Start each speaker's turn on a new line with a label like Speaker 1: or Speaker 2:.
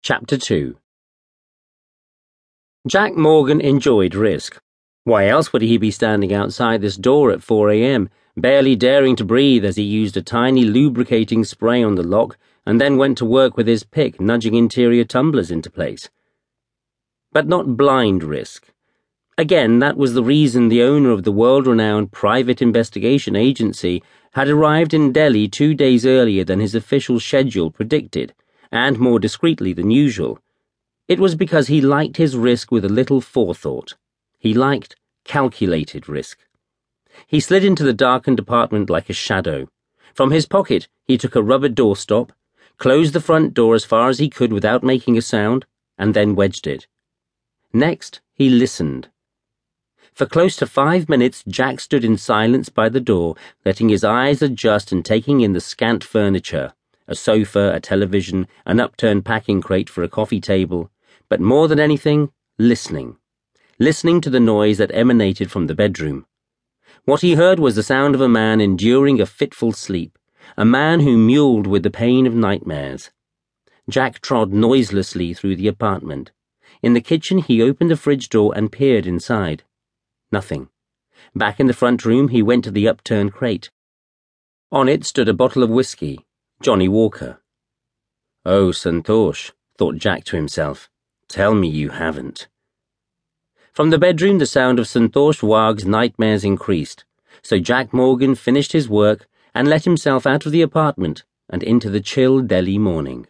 Speaker 1: Chapter 2 Jack Morgan enjoyed risk. Why else would he be standing outside this door at 4 a.m., barely daring to breathe as he used a tiny lubricating spray on the lock and then went to work with his pick, nudging interior tumblers into place? But not blind risk. Again, that was the reason the owner of the world renowned private investigation agency had arrived in Delhi two days earlier than his official schedule predicted, and more discreetly than usual. It was because he liked his risk with a little forethought. He liked calculated risk. He slid into the darkened apartment like a shadow. From his pocket, he took a rubber doorstop, closed the front door as far as he could without making a sound, and then wedged it. Next, he listened. For close to five minutes, Jack stood in silence by the door, letting his eyes adjust and taking in the scant furniture a sofa, a television, an upturned packing crate for a coffee table, but more than anything, listening. Listening to the noise that emanated from the bedroom. What he heard was the sound of a man enduring a fitful sleep, a man who mewled with the pain of nightmares. Jack trod noiselessly through the apartment. In the kitchen, he opened the fridge door and peered inside. Nothing. Back in the front room, he went to the upturned crate. On it stood a bottle of whiskey, Johnnie Walker. Oh, Santosh, thought Jack to himself. Tell me you haven't. From the bedroom, the sound of Santosh Wagh's nightmares increased, so Jack Morgan finished his work and let himself out of the apartment and into the chill Delhi morning.